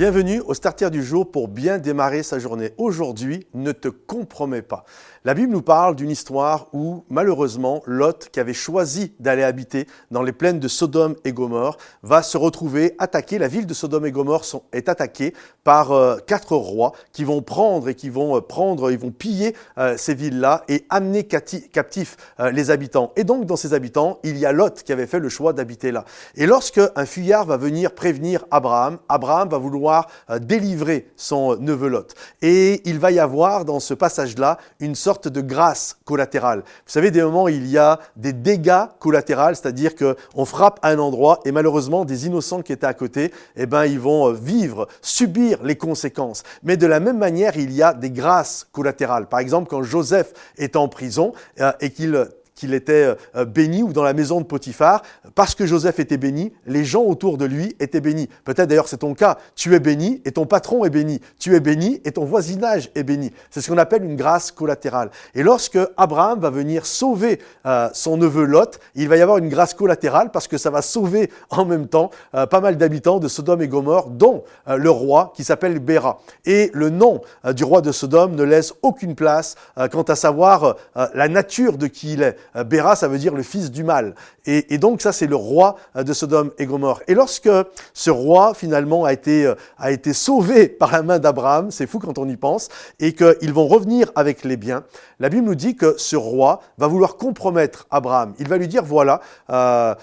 Bienvenue au Starter du jour pour bien démarrer sa journée. Aujourd'hui, ne te compromets pas. La Bible nous parle d'une histoire où, malheureusement, Lot, qui avait choisi d'aller habiter dans les plaines de Sodome et Gomorre, va se retrouver attaqué. La ville de Sodome et Gomorre est attaquée par euh, quatre rois qui vont prendre et qui vont euh, prendre, ils vont piller euh, ces villes-là et amener captifs les habitants. Et donc, dans ces habitants, il y a Lot qui avait fait le choix d'habiter là. Et lorsque un fuyard va venir prévenir Abraham, Abraham va vouloir euh, délivrer son neveu Lot. Et il va y avoir dans ce passage-là une sorte de grâce collatérale. Vous savez, des moments, il y a des dégâts collatéraux, c'est-à-dire qu'on frappe à un endroit et malheureusement, des innocents qui étaient à côté, eh ben, ils vont euh, vivre, subir les conséquences. Mais de la même manière, il y a des grâces collatérales. Par exemple, quand Joseph est en prison euh, et qu'il qu'il était euh, béni ou dans la maison de Potiphar, parce que Joseph était béni, les gens autour de lui étaient bénis. Peut-être d'ailleurs c'est ton cas, tu es béni et ton patron est béni, tu es béni et ton voisinage est béni. C'est ce qu'on appelle une grâce collatérale. Et lorsque Abraham va venir sauver euh, son neveu Lot, il va y avoir une grâce collatérale parce que ça va sauver en même temps euh, pas mal d'habitants de Sodome et Gomorre, dont le roi qui s'appelle Béra. Et le nom du roi de Sodome ne laisse aucune place quant à savoir la nature de qui il est. Euh, Béra, ça veut dire le fils du mal. Et, donc ça, c'est le roi euh, de Sodome et Gomorre. Et lorsque ce roi, finalement, a été, euh, a été sauvé par la main d'Abraham, c'est fou quand on y pense, et qu'ils vont revenir avec les biens, la Bible nous dit que ce roi va vouloir compromettre Abraham. Il va lui dire, voilà,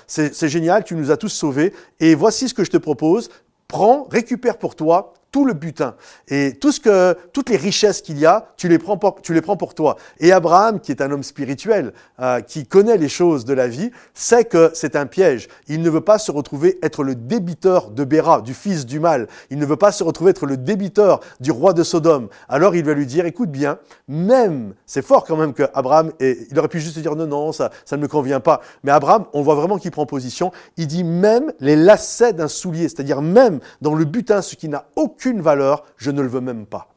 c'est génial, tu nous as tous sauvés, et voici ce que je te propose, prends, récupère pour toi tout le butin et tout ce que, toutes les richesses qu'il y a, tu les, prends pour, tu les prends pour toi. Et Abraham, qui est un homme spirituel, euh, qui connaît les choses de la vie, sait que c'est un piège. Il ne veut pas se retrouver être le débiteur de Béra, du fils du mal. Il ne veut pas se retrouver être le débiteur du roi de Sodome. Alors il va lui dire, écoute bien, même, c'est fort quand même que Abraham, et il aurait pu juste dire non, non, ça, ça ne me convient pas. Mais Abraham, on voit vraiment qu'il prend position. Il dit même les lacets d'un soulier, c'est-à-dire même dans le butin, ce qui n'a aucun aucune valeur, je ne le veux même pas.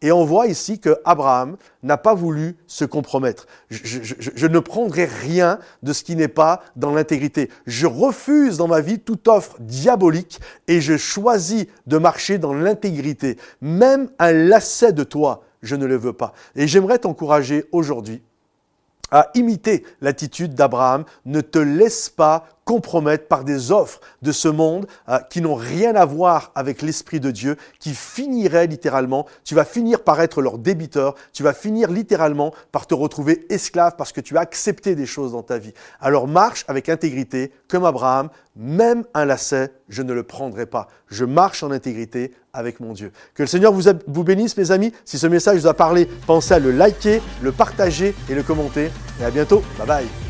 Et on voit ici que Abraham n'a pas voulu se compromettre. Je, ne prendrai rien de ce qui n'est pas dans l'intégrité. Je refuse dans ma vie toute offre diabolique et je choisis de marcher dans l'intégrité. Même un lacet de toi, je ne le veux pas. Et j'aimerais t'encourager aujourd'hui à imiter l'attitude d'Abraham. Ne te laisse pas compromettre par des offres de ce monde euh, qui n'ont rien à voir avec l'Esprit de Dieu, qui finiraient littéralement, tu vas finir par être leur débiteur, tu vas finir littéralement par te retrouver esclave parce que tu as accepté des choses dans ta vie. Alors marche avec intégrité, comme Abraham, même un lacet, je ne le prendrai pas. Je marche en intégrité avec mon Dieu. Que le Seigneur vous, vous bénisse, mes amis. Si ce message vous a parlé, pensez à le liker, le partager et le commenter. Et à bientôt. Bye bye.